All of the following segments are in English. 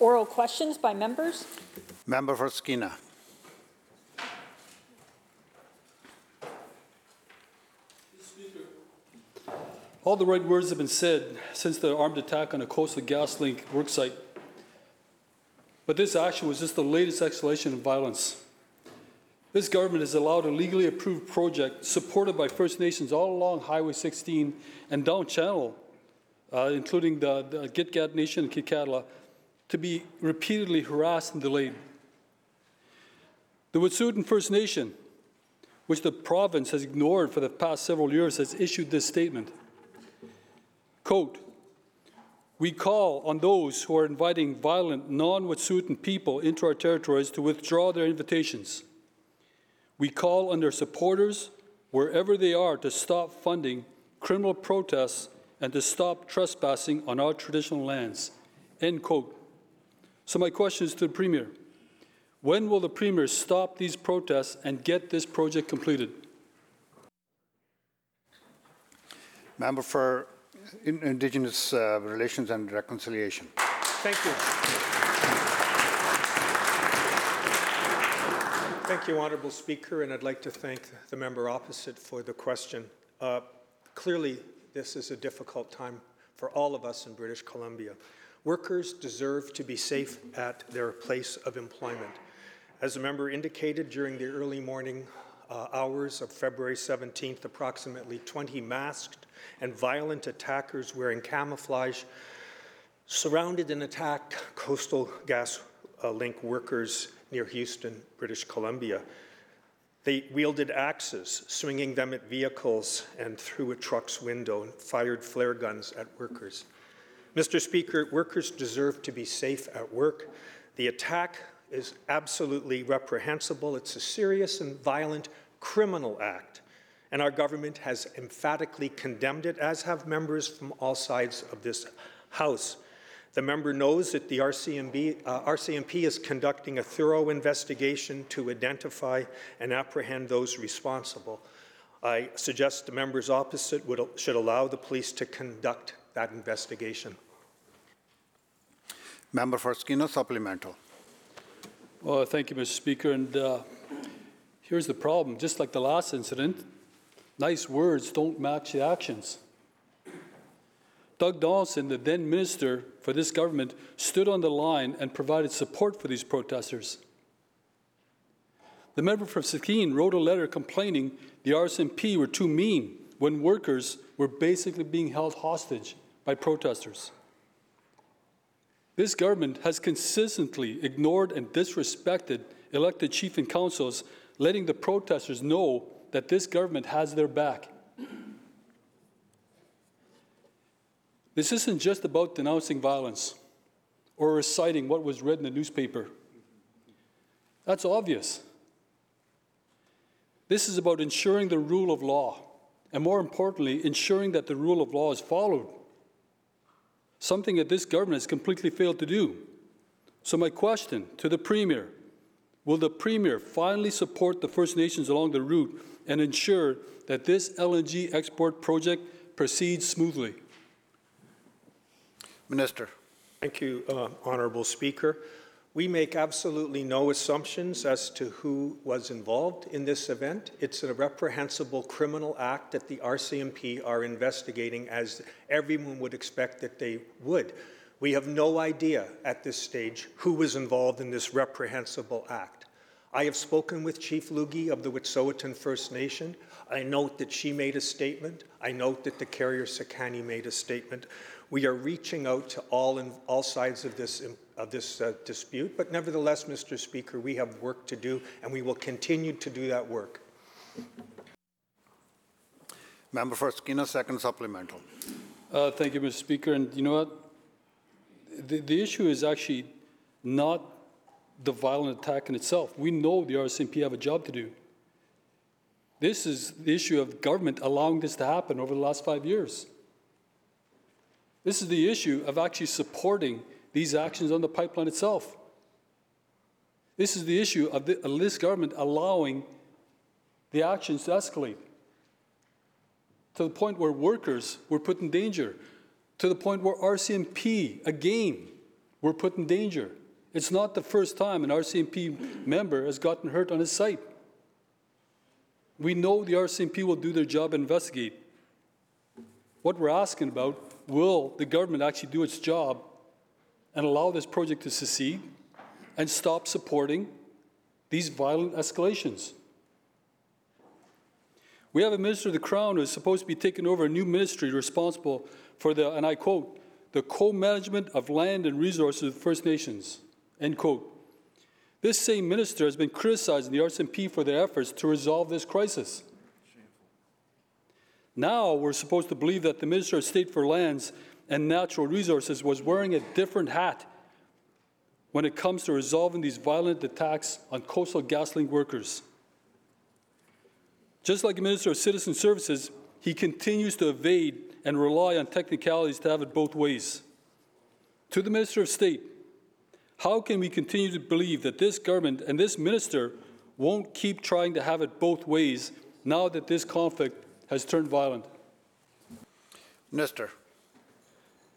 Oral questions by members? Member for Skeena. All the right words have been said since the armed attack on a coastal GasLink worksite. But this action was just the latest escalation of violence. This government has allowed a legally approved project supported by First Nations all along Highway 16 and down channel, uh, including the, the Gitga'at Nation and Kitkatla, to be repeatedly harassed and delayed. The Wet'suwet'en First Nation, which the province has ignored for the past several years, has issued this statement. Quote, we call on those who are inviting violent, non-Wet'suwet'en people into our territories to withdraw their invitations. We call on their supporters, wherever they are, to stop funding criminal protests and to stop trespassing on our traditional lands. End quote. So my question is to the Premier. When will the Premier stop these protests and get this project completed? Member for Indigenous uh, Relations and Reconciliation. Thank you. Thank you, Honourable Speaker, and I'd like to thank the member opposite for the question. Uh, clearly, this is a difficult time for all of us in British Columbia. Workers deserve to be safe at their place of employment. As a member indicated during the early morning uh, hours of February 17th, approximately 20 masked and violent attackers wearing camouflage surrounded and attacked coastal gas uh, link workers near Houston, British Columbia. They wielded axes, swinging them at vehicles and through a truck's window, and fired flare guns at workers. Mr. Speaker, workers deserve to be safe at work. The attack is absolutely reprehensible. It's a serious and violent criminal act, and our government has emphatically condemned it, as have members from all sides of this House. The member knows that the RCMP, uh, RCMP is conducting a thorough investigation to identify and apprehend those responsible. I suggest the members opposite would, should allow the police to conduct that investigation. Member for Skeena Supplemental. Well, thank you, Mr. Speaker. And uh, here's the problem. Just like the last incident, nice words don't match the actions. Doug Donaldson, the then minister for this government, stood on the line and provided support for these protesters. The member from Stikine wrote a letter complaining the RCMP were too mean when workers were basically being held hostage by protesters. This government has consistently ignored and disrespected elected chief and councils, letting the protesters know that this government has their back. This isn't just about denouncing violence or reciting what was read in the newspaper. That's obvious. This is about ensuring the rule of law, and more importantly, ensuring that the rule of law is followed. Something that this government has completely failed to do. So, my question to the Premier will the Premier finally support the First Nations along the route and ensure that this LNG export project proceeds smoothly? Minister. Thank you, uh, Honourable Speaker. We make absolutely no assumptions as to who was involved in this event. It's a reprehensible criminal act that the RCMP are investigating, as everyone would expect that they would. We have no idea at this stage who was involved in this reprehensible act. I have spoken with Chief Luggi of the Wet'suwet'en First Nation. I note that she made a statement. I note that the carrier Sekani made a statement. We are reaching out to all in, all sides of this of this uh, dispute, but nevertheless, Mr. Speaker, we have work to do, and we will continue to do that work. Member for Skeena, second supplemental. Uh, thank you, Mr. Speaker. And you know what? The, the issue is actually not the violent attack in itself. We know the RCMP have a job to do. This is the issue of government allowing this to happen over the last five years. This is the issue of actually supporting these actions on the pipeline itself. This is the issue of, the, of this government allowing the actions to escalate to the point where workers were put in danger, to the point where RCMP, again, were put in danger. It's not the first time an RCMP member has gotten hurt on his site. We know the RCMP will do their job and investigate. What we're asking about, will the government actually do its job and allow this project to succeed and stop supporting these violent escalations? We have a minister of the Crown who is supposed to be taking over a new ministry responsible for the, and I quote, the co-management of land and resources of First Nations, end quote. This same minister has been criticizing the RCMP for their efforts to resolve this crisis. Now we're supposed to believe that the Minister of State for Lands and Natural Resources was wearing a different hat when it comes to resolving these violent attacks on coastal GasLink workers. Just like the Minister of Citizen Services, he continues to evade and rely on technicalities to have it both ways. To the Minister of State, how can we continue to believe that this government and this minister won't keep trying to have it both ways now that this conflict has turned violent? Minister.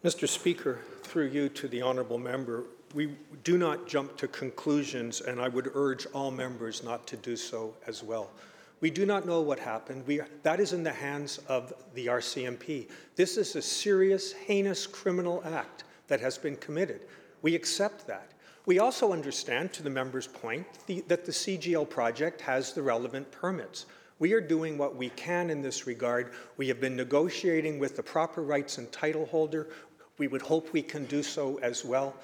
Mr. Speaker, through you to the honourable member, we do not jump to conclusions, and I would urge all members not to do so as well. We do not know what happened. We, that is in the hands of the RCMP. This is a serious, heinous criminal act that has been committed. We accept that. We also understand, to the member's point, the, that the CGL project has the relevant permits. We are doing what we can in this regard. We have been negotiating with the proper rights and title holder. We would hope we can do so as well.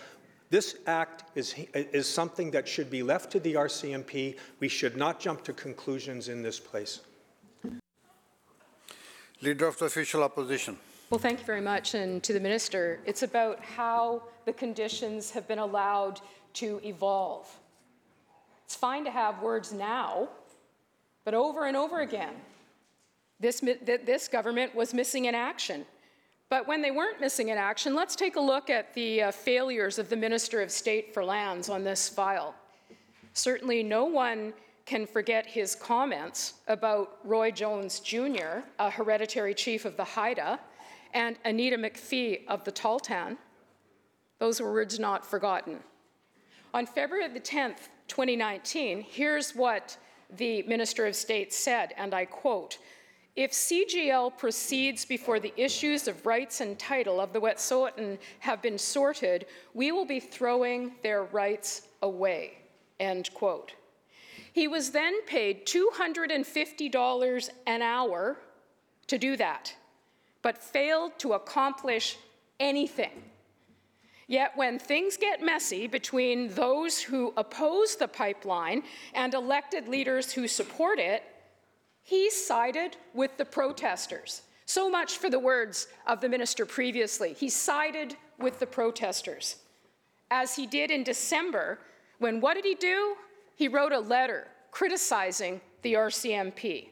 This act is, is something that should be left to the RCMP. We should not jump to conclusions in this place. Leader of the Official Opposition. Well, thank you very much. And to the minister, it's about how the conditions have been allowed to evolve. It's fine to have words now, but over and over again, this, this government was missing in action. But when they weren't missing in action, let's take a look at the uh, failures of the Minister of State for Lands on this file. Certainly, no one can forget his comments about Roy Jones Jr., a hereditary chief of the Haida, and Anita McPhee of the Tahltan. Those were words not forgotten. On February the 10th, 2019, here's what the Minister of State said, and I quote, if CGL proceeds before the issues of rights and title of the Wet'suwet'en have been sorted, we will be throwing their rights away, end quote. He was then paid $250 an hour to do that, but failed to accomplish anything. Yet when things get messy between those who oppose the pipeline and elected leaders who support it, he sided with the protesters. So much for the words of the minister previously. He sided with the protesters, as he did in December, when what did he do? He wrote a letter criticizing the RCMP.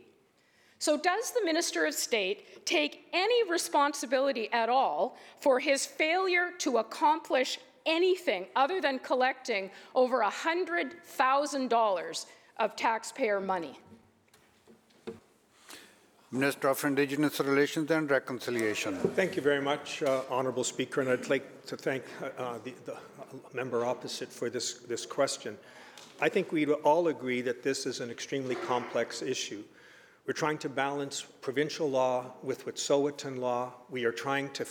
So, does the Minister of State take any responsibility at all for his failure to accomplish anything other than collecting over $100,000 of taxpayer money? Minister of Indigenous Relations and Reconciliation. Thank you very much, uh, Honourable Speaker, and I'd like to thank uh, uh the, the, member opposite for this, this question. I think we all agree that this is an extremely complex issue. We're trying to balance provincial law with Wet'suwet'en law. We are trying to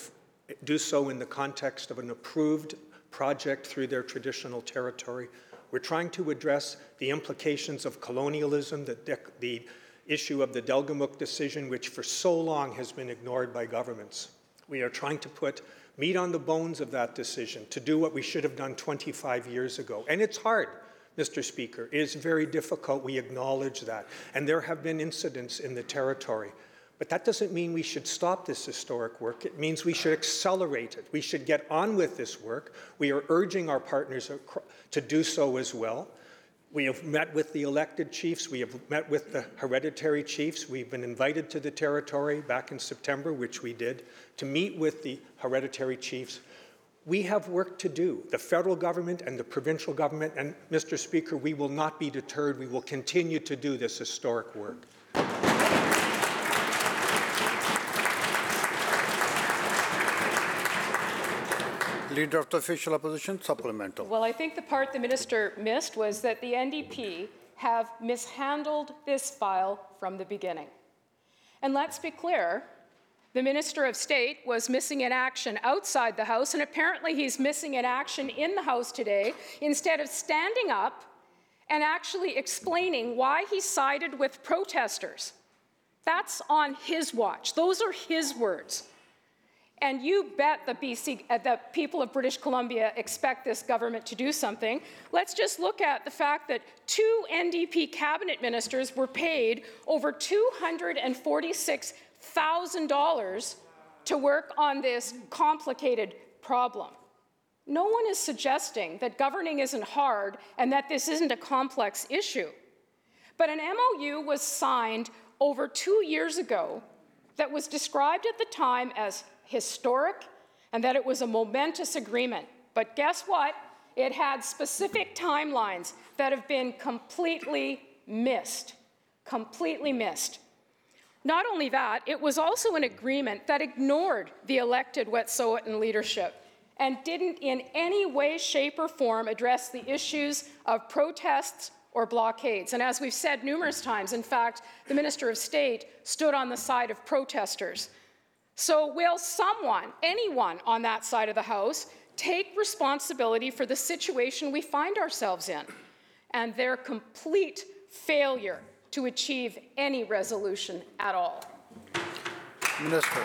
do so in the context of an approved project through their traditional territory. We're trying to address the implications of colonialism, the, the issue of the Delgamuukw decision, which for so long has been ignored by governments. We are trying to put meat on the bones of that decision to do what we should have done 25 years ago. And it's hard, Mr. Speaker. It is very difficult. We acknowledge that. And there have been incidents in the territory. But that doesn't mean we should stop this historic work. It means we should accelerate it. We should get on with this work. We are urging our partners to do so as well. We have met with the elected chiefs. We have met with the hereditary chiefs. We've been invited to the territory back in September, which we did, to meet with the hereditary chiefs. We have work to do, the federal government and the provincial government. And, Mr. Speaker, we will not be deterred. We will continue to do this historic work. Leader of the Official Opposition, supplemental. Well, I think the part the minister missed was that the NDP have mishandled this file from the beginning. And let's be clear, the Minister of State was missing in action outside the House, and apparently he's missing in action in the House today instead of standing up and actually explaining why he sided with protesters. That's on his watch. Those are his words. And you bet the BC, uh, the people of British Columbia expect this government to do something. Let's just look at the fact that two NDP cabinet ministers were paid over $246,000 to work on this complicated problem. No one is suggesting that governing isn't hard and that this isn't a complex issue. But an MOU was signed over two years ago that was described at the time as historic and that it was a momentous agreement. But guess what? It had specific timelines that have been completely missed. Completely missed. Not only that, it was also an agreement that ignored the elected Wet'suwet'en leadership and didn't in any way, shape, or form address the issues of protests or blockades. And as we've said numerous times, in fact, the Minister of State stood on the side of protesters. So, will someone, anyone on that side of the House, take responsibility for the situation we find ourselves in and their complete failure to achieve any resolution at all? Minister.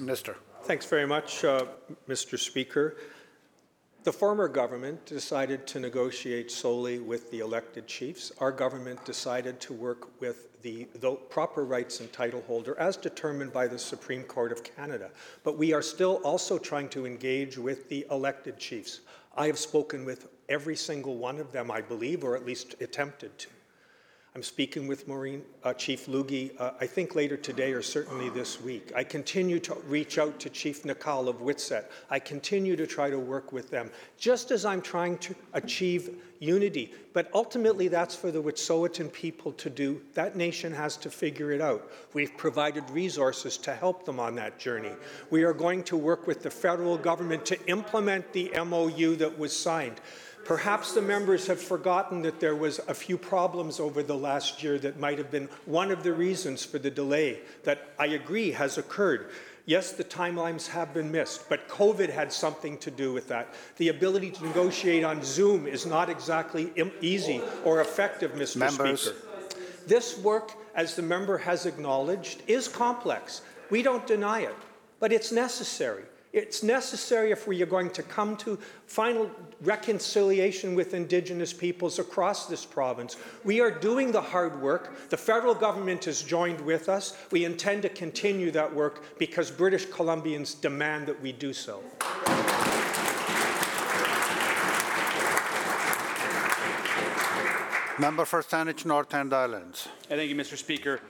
Minister. Thanks very much, uh, Mr. Speaker. The former government decided to negotiate solely with the elected chiefs. Our government decided to work with the, the, proper rights and title holder as determined by the Supreme Court of Canada. But we are still also trying to engage with the elected chiefs. I have spoken with every single one of them, I believe, or at least attempted to. I'm speaking with Maureen, uh, Chief Luggi, uh, I think later today or certainly this week. I continue to reach out to Chief Nakal of Witset. I continue to try to work with them, just as I'm trying to achieve unity. But ultimately, that's for the Wet'suwet'en people to do. That nation has to figure it out. We've provided resources to help them on that journey. We are going to work with the federal government to implement the MOU that was signed. Perhaps the members have forgotten that there was a few problems over the last year that might have been one of the reasons for the delay that I agree has occurred. Yes, the timelines have been missed, but COVID had something to do with that. The ability to negotiate on Zoom is not exactly easy or effective, Mr. Members. Speaker. This work, as the member has acknowledged, is complex. We don't deny it, but it's necessary. It's necessary if we are going to come to final reconciliation with Indigenous peoples across this province. We are doing the hard work. The federal government has joined with us. We intend to continue that work because British Columbians demand that we do so. Member for Saanich North and Islands. Thank you, Mr. Speaker.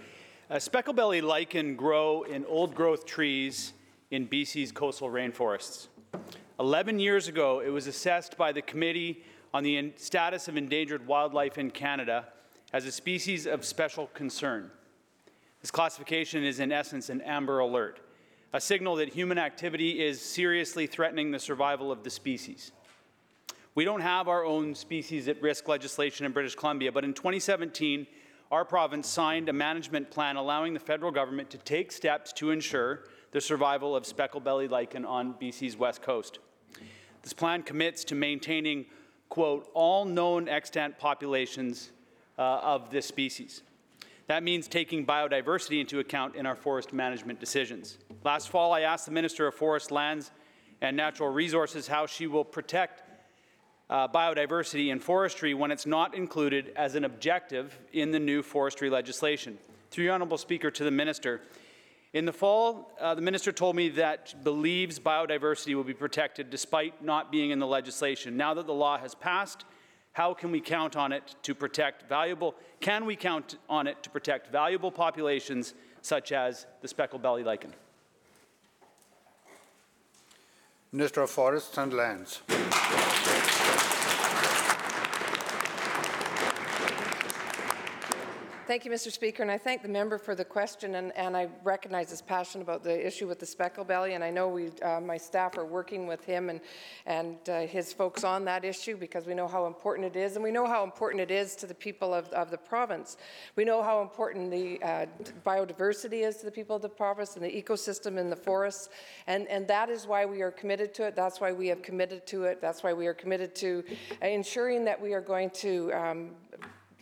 Uh, Specklebelly lichen grow in old-growth trees in BC's coastal rainforests. 11 years ago, it was assessed by the Committee on the Status of Endangered Wildlife in Canada as a species of special concern. This classification is, in essence, an amber alert, a signal that human activity is seriously threatening the survival of the species. We don't have our own species at risk legislation in British Columbia, but in 2017, our province signed a management plan allowing the federal government to take steps to ensure the survival of speckled-bellied lichen on BC's west coast. This plan commits to maintaining, quote, all known extant populations uh, of this species. That means taking biodiversity into account in our forest management decisions. Last fall, I asked the Minister of Forest Lands and Natural Resources how she will protect uh, biodiversity in forestry when it's not included as an objective in the new forestry legislation. Through your Honourable Speaker to the Minister, in the fall, uh, the Minister told me that believes biodiversity will be protected despite not being in the legislation. Now that the law has passed, how can we count on it to protect valuable, can we count on it to protect valuable populations such as the speckled belly lichen? Minister of Forests and Lands. Thank you, Mr. Speaker, and I thank the member for the question, and, and I recognize his passion about the issue with the speckle belly, and I know we, uh, my staff are working with him and, and uh, his folks on that issue because we know how important it is, and we know how important it is to the people of, of the province. We know how important the uh, biodiversity is to the people of the province and the ecosystem in the forests, and, and that is why we are committed to it. That's why we have committed to it. That's why we are committed to ensuring that we are going to um,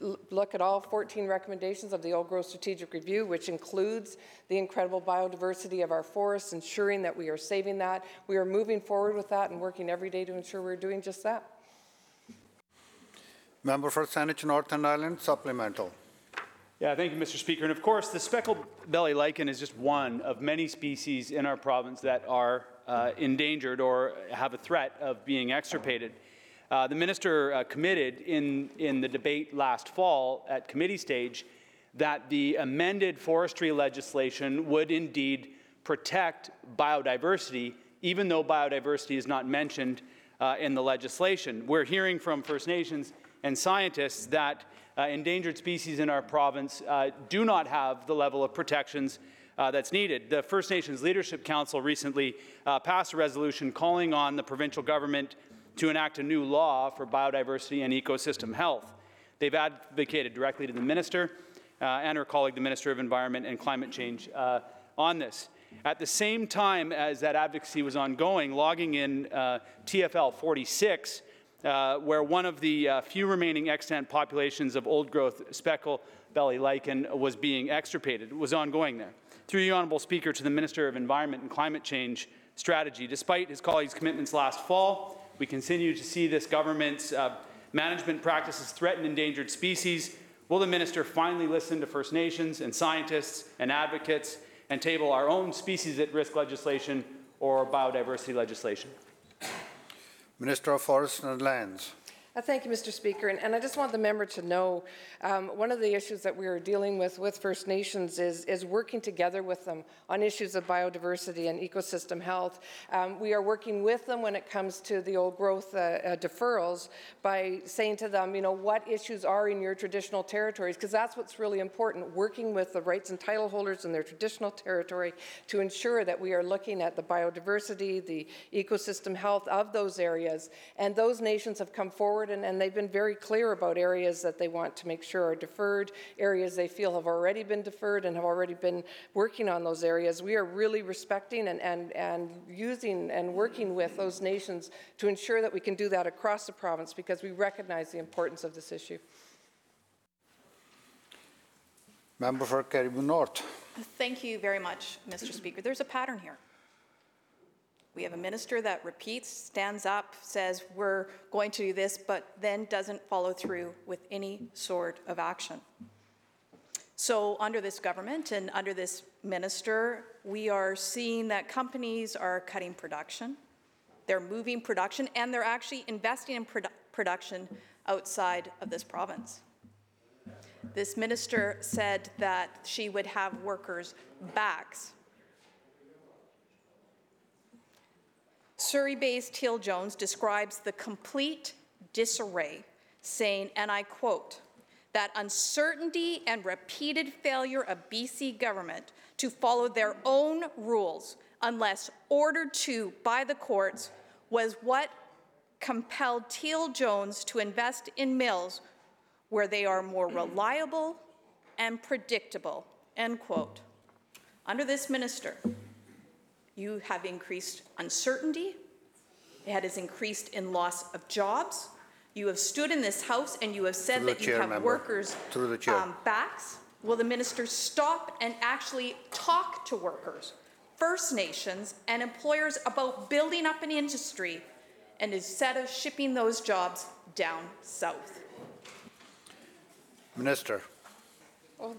look at all 14 recommendations of the Old Growth Strategic Review, which includes the incredible biodiversity of our forests, ensuring that we are saving that. We are moving forward with that and working every day to ensure we're doing just that. Member for Saanich North and Islands, supplemental. Yeah, thank you, Mr. Speaker. And of course, the speckled belly lichen is just one of many species in our province that are uh, endangered or have a threat of being extirpated. Uh, the minister uh, committed in, in the debate last fall at committee stage that the amended forestry legislation would indeed protect biodiversity, even though biodiversity is not mentioned uh, in the legislation. We're hearing from First Nations and scientists that uh, endangered species in our province uh, do not have the level of protections uh, that's needed. The First Nations Leadership Council recently uh, passed a resolution calling on the provincial government to enact a new law for biodiversity and ecosystem health. They've advocated directly to the minister uh, and her colleague, the Minister of Environment and Climate Change, uh, on this. At the same time as that advocacy was ongoing, logging in uh, TFL 46, uh, where one of the uh, few remaining extant populations of old growth speckle belly lichen was being extirpated, was ongoing there. Through the Honourable Speaker, to the Minister of Environment and Climate Change strategy. Despite his colleagues' commitments last fall, we continue to see this government's uh, management practices threaten endangered species. Will the minister finally listen to First Nations and scientists and advocates and table our own species at risk legislation or biodiversity legislation? Minister of Forests and Lands. Uh, Thank you, Mr. Speaker. And, and I just want the member to know, um, one of the issues that we are dealing with with First Nations is, is working together with them on issues of biodiversity and ecosystem health. Um, we are working with them when it comes to the old growth uh, uh, deferrals by saying to them, you know, what issues are in your traditional territories, because that's what's really important, working with the rights and title holders in their traditional territory to ensure that we are looking at the biodiversity, the ecosystem health of those areas. And those nations have come forward and, and they've been very clear about areas that they want to make sure are deferred, areas they feel have already been deferred and have already been working on those areas. We are really respecting and, and, and using and working with those nations to ensure that we can do that across the province because we recognize the importance of this issue. Member for Cariboo North. Thank you very much, Mr. Speaker. There's a pattern here. We have a minister that repeats, stands up, says, we're going to do this, but then doesn't follow through with any sort of action. So under this government and under this minister, we are seeing that companies are cutting production. They're moving production, and they're actually investing in produ- production outside of this province. This minister said that she would have workers' backs. Surrey-based Teal Jones describes the complete disarray, saying, and I quote, that uncertainty and repeated failure of BC government to follow their own rules unless ordered to by the courts was what compelled Teal Jones to invest in mills where they are more reliable and predictable, end quote. Under this minister, you have increased uncertainty, it has increased in loss of jobs. You have stood in this House and you have said Through the that you chair, have member. workers' Through the chair. um, backs. Will the minister stop and actually talk to workers, First Nations, and employers about building up an industry and instead of shipping those jobs down south? Minister. Well,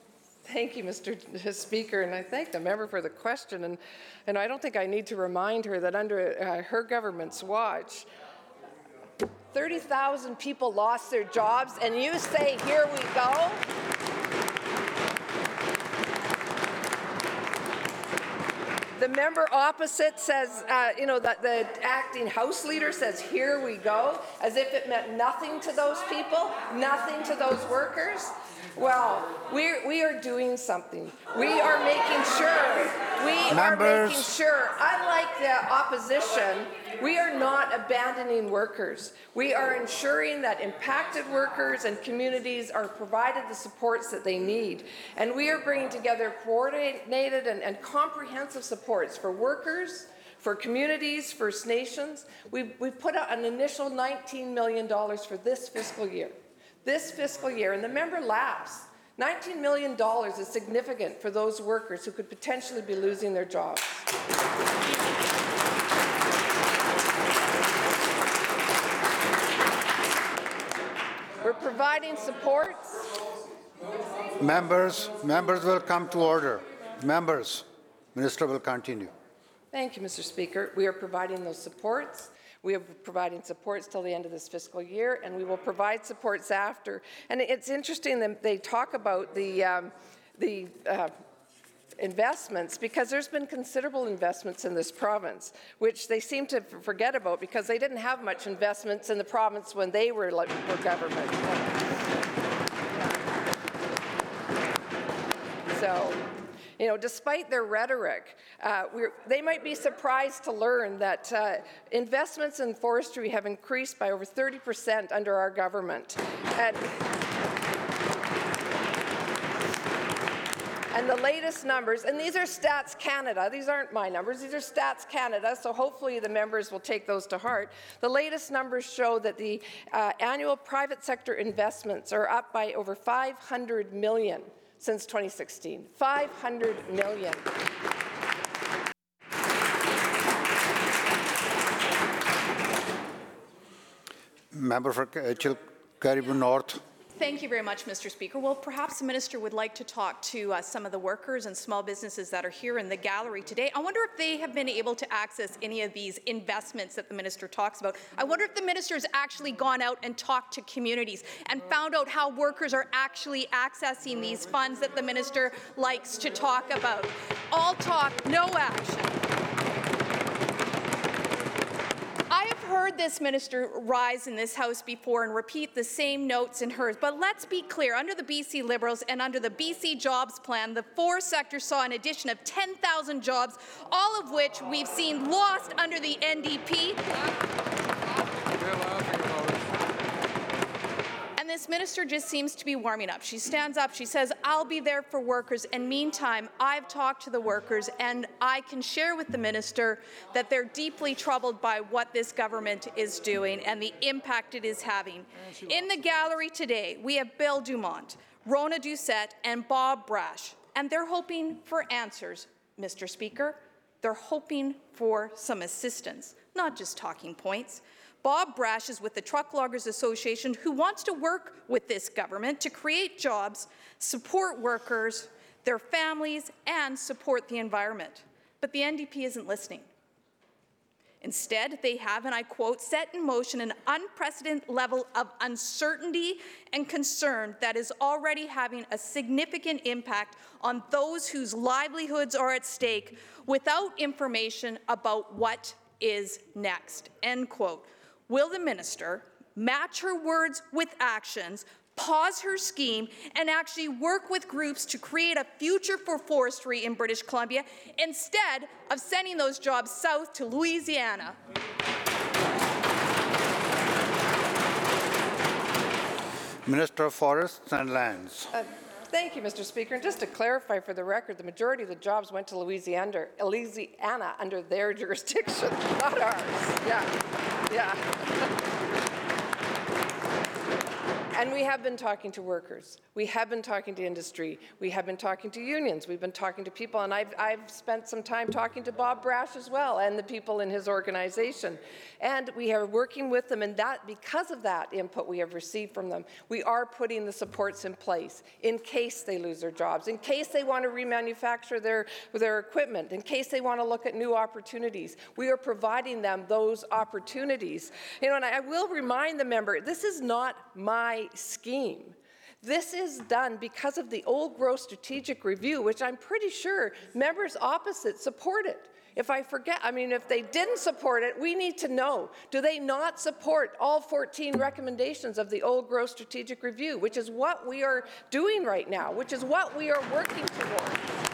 thank you, Mr. Speaker, and I thank the member for the question. And, and I don't think I need to remind her that under uh, her government's watch, 30,000 people lost their jobs, and you say, here we go? The The member opposite says, uh, you know, that the acting House Leader says, here we go, as if it meant nothing to those people, nothing to those workers. Well, we're, we are doing something. We are making sure, we are making sure, unlike the opposition, we are not abandoning workers. We are ensuring that impacted workers and communities are provided the supports that they need. And we are bringing together coordinated and, and comprehensive supports for workers, for communities, First Nations. We've, we've put out an initial $19 million for this fiscal year. This fiscal year, and the member laughs. $19 million is significant for those workers who could potentially be losing their jobs. We're providing supports. Members, members will come to order. Members, Minister will continue. Thank you, Mr. Speaker. We are providing those supports. We are providing supports till the end of this fiscal year, and we will provide supports after. And it's interesting that they talk about the, um, the uh, investments because there's been considerable investments in this province, which they seem to forget about because they didn't have much investments in the province when they were, like, were government. So, you know, despite their rhetoric, uh, they might be surprised to learn that uh, investments in forestry have increased by over 30% under our government. And, and the latest numbers, and these are Stats Canada, these aren't my numbers, these are Stats Canada, so hopefully the members will take those to heart. The latest numbers show that the uh, annual private sector investments are up by over 500 million since 2016. 500 million. Member for Chil- Cariboo North. Thank you very much, Mr. Speaker. Well, perhaps the minister would like to talk to uh, some of the workers and small businesses that are here in the gallery today. I wonder if they have been able to access any of these investments that the minister talks about. I wonder if the minister has actually gone out and talked to communities and found out how workers are actually accessing these funds that the minister likes to talk about. All talk, no action. I have heard this minister rise in this House before and repeat the same notes in hers, but let's be clear. Under the BC Liberals and under the BC Jobs Plan, the four sectors saw an addition of 10,000 jobs, all of which we've seen lost under the NDP. And this minister just seems to be warming up. She stands up, she says, I'll be there for workers. And meantime, I've talked to the workers, and I can share with the minister that they're deeply troubled by what this government is doing and the impact it is having. In the gallery today, we have Bill Dumont, Rona Doucette, and Bob Brash, and they're hoping for answers, Mr. Speaker. They're hoping for some assistance, not just talking points. Bob Brash is with the Truck Loggers Association who wants to work with this government to create jobs, support workers, their families, and support the environment. But the NDP isn't listening. Instead, they have, and I quote, set in motion an unprecedented level of uncertainty and concern that is already having a significant impact on those whose livelihoods are at stake without information about what is next, end quote. Will the minister match her words with actions, pause her scheme, and actually work with groups to create a future for forestry in British Columbia instead of sending those jobs south to Louisiana? Minister of Forests and Lands. Uh, Thank you, Mr. Speaker. And just to clarify for the record, the majority of the jobs went to Louisiana, Louisiana under their jurisdiction, not ours. Yeah, yeah. And we have been talking to workers. We have been talking to industry. We have been talking to unions. We've been talking to people, and I've, I've spent some time talking to Bob Brash as well and the people in his organization. And we are working with them, and that because of that input we have received from them, we are putting the supports in place in case they lose their jobs, in case they want to remanufacture their, their equipment, in case they want to look at new opportunities. We are providing them those opportunities. You know, and I will remind the member, this is not my scheme. This is done because of the old growth strategic review, which I'm pretty sure members opposite supported. If I forget, I mean, if they didn't support it, we need to know. Do they not support all 14 recommendations of the Old Growth Strategic Review, which is what we are doing right now, which is what we are working towards?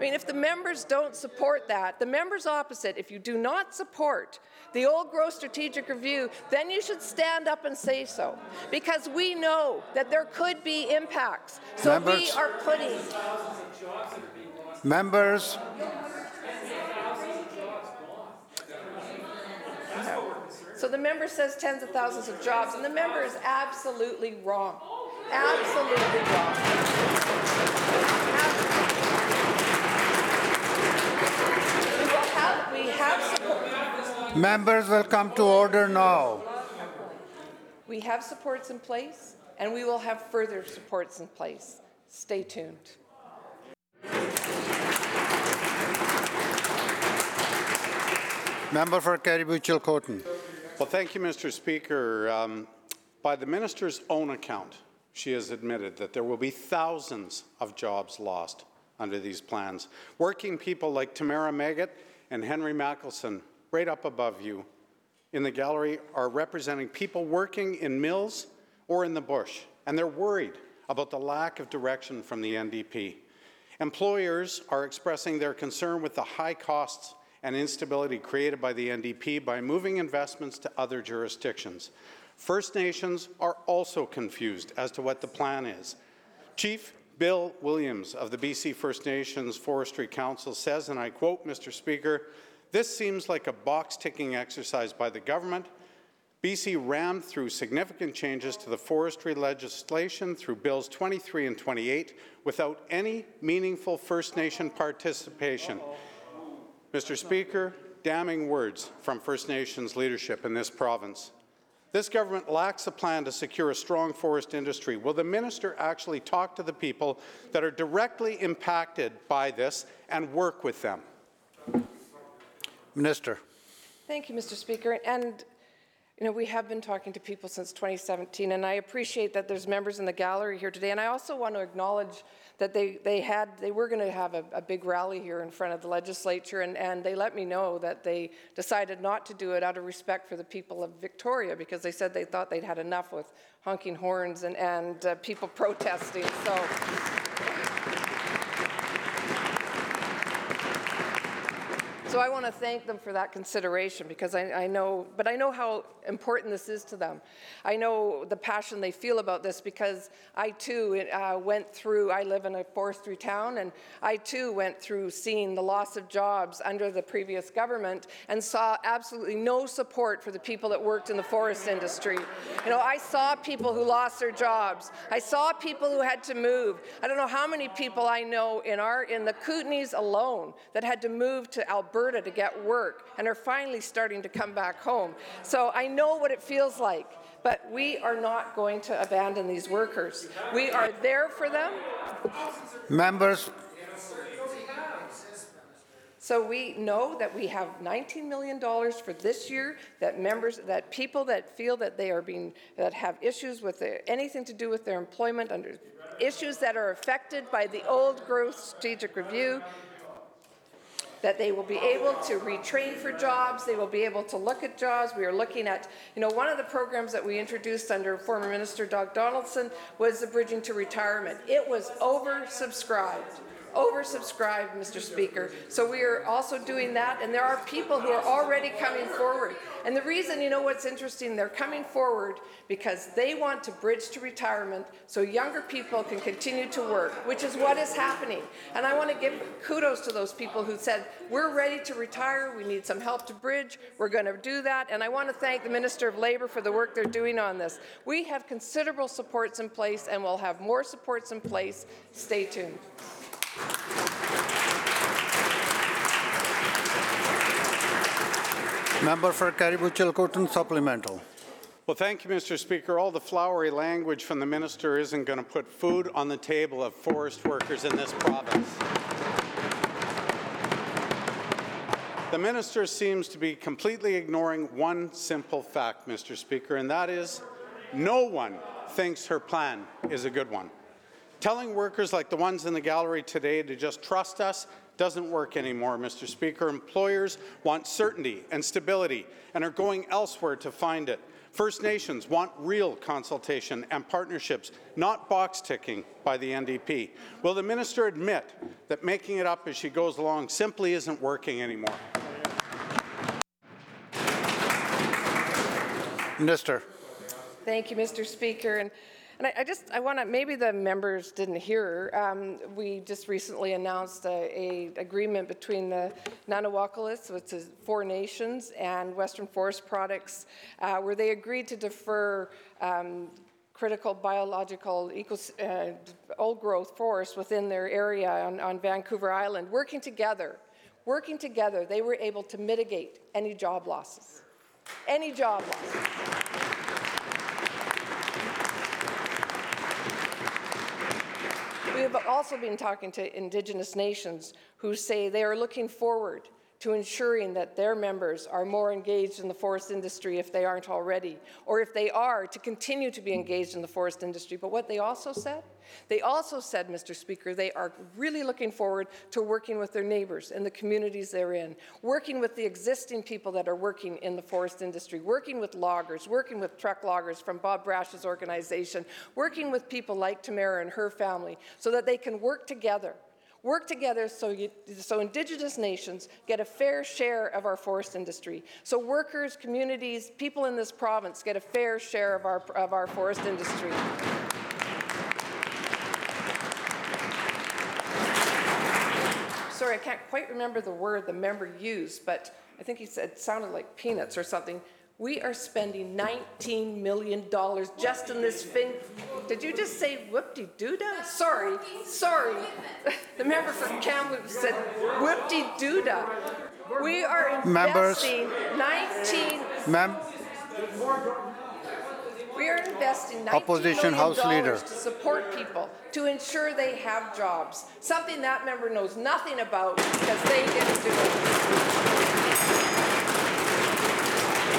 Mean, if the members don't support that, the members opposite, if you do not support the old growth strategic review, then you should stand up and say so. Because we know that there could be impacts. So we Members. are putting, Members, so the member says tens of thousands of jobs, and the member is absolutely wrong. Absolutely wrong. We will have, support. members will come to order now. We have supports in place, and we will have further supports in place. Stay tuned. Member for Cariboo Chilcotin. Well, thank you, Mr. Speaker. Um, by the minister's own account, she has admitted that there will be thousands of jobs lost under these plans. Working people like Tamara Maggot and Henry Mackelson, right up above you in the gallery, are representing people working in mills or in the bush, and they're worried about the lack of direction from the NDP. Employers are expressing their concern with the high costs and instability created by the NDP by moving investments to other jurisdictions. First Nations are also confused as to what the plan is. Chief Bill Williams of the BC First Nations Forestry Council says, and I quote, Mr. Speaker, this seems like a box-ticking exercise by the government BC rammed through significant changes to the forestry legislation through Bills 23 and 28 without any meaningful First Nation participation. Mr. Speaker, damning words from First Nations leadership in this province. This government lacks a plan to secure a strong forest industry. Will the minister actually talk to the people that are directly impacted by this and work with them? Minister. Thank you, Mr. Speaker. And, you know, we have been talking to people since 2017, and I appreciate that there's members in the gallery here today. And I also want to acknowledge that they, they had, they were going to have a, a big rally here in front of the legislature, and, and they let me know that they decided not to do it out of respect for the people of Victoria, because they said they thought they'd had enough with honking horns and, and uh, people protesting. So So I want to thank them for that consideration because I, I, know, but I know how important this is to them. I know the passion they feel about this because I too uh, went through, I live in a forestry town, and I too went through seeing the loss of jobs under the previous government and saw absolutely no support for the people that worked in the forest industry. You know, I saw people who lost their jobs. I saw people who had to move. I don't know how many people I know in our in the Kootenays alone that had to move to Alberta to get work and are finally starting to come back home. So I know what it feels like, but we are not going to abandon these workers. We are there for them. Members, So we know that we have $19 million for this year, that members, that people that feel that they are being, that have issues with their, anything to do with their employment under, issues that are affected by the old growth strategic review, that they will be able to retrain for jobs, they will be able to look at jobs. We are looking at, you know, one of the programs that we introduced under former Minister Doug Donaldson was the Bridging to Retirement. It was oversubscribed. Oversubscribed, Mr. Speaker. So we are also doing that, and there are people who are already coming forward. And the reason, you know what's interesting, they're coming forward because they want to bridge to retirement so younger people can continue to work, which is what is happening. And I want to give kudos to those people who said, we're ready to retire, we need some help to bridge, we're going to do that. And I want to thank the Minister of Labour for the work they're doing on this. We have considerable supports in place and we'll have more supports in place. Stay tuned. Member for Cariboo Chilcotin supplemental. Well, thank you, Mr. Speaker. All the flowery language from the minister isn't going to put food on the table of forest workers in this province. The minister seems to be completely ignoring one simple fact, Mr. Speaker, and that is no one thinks her plan is a good one. Telling workers like the ones in the gallery today to just trust us doesn't work anymore, Mr. Speaker. Employers want certainty and stability and are going elsewhere to find it. First Nations want real consultation and partnerships, not box ticking by the NDP. Will the minister admit that making it up as she goes along simply isn't working anymore? Minister. Thank you, Mr. Speaker. And, and I, I just, I want to, maybe the members didn't hear, um, we just recently announced a, a agreement between the Nanwakolas, which is Four Nations, and Western Forest Products, uh, where they agreed to defer um, critical biological eco, uh, old growth forest within their area on, on Vancouver Island. Working together, working together, they were able to mitigate any job losses. Any job losses. We have also been talking to Indigenous nations who say they are looking forward to ensuring that their members are more engaged in the forest industry if they aren't already, or if they are, to continue to be engaged in the forest industry. But what they also said? They also said, Mr. Speaker, they are really looking forward to working with their neighbors and the communities they're in, working with the existing people that are working in the forest industry, working with loggers, working with truck loggers from Bob Brash's organization, working with people like Tamara and her family so that they can work together work together so, you, so Indigenous nations get a fair share of our forest industry. So workers, communities, people in this province get a fair share of our, of our forest industry. Sorry, I can't quite remember the word the member used, but I think he said sounded like peanuts or something. We are spending $19 million just in this thing. Did you just say whoop-de-doo-dah? Sorry, sorry. The member for Kamloops said whoop-de-doo-dah. We are Members. investing 19, Ma'am, we are investing $19 Opposition million House Leader. to support people, to ensure they have jobs. Something that member knows nothing about because they get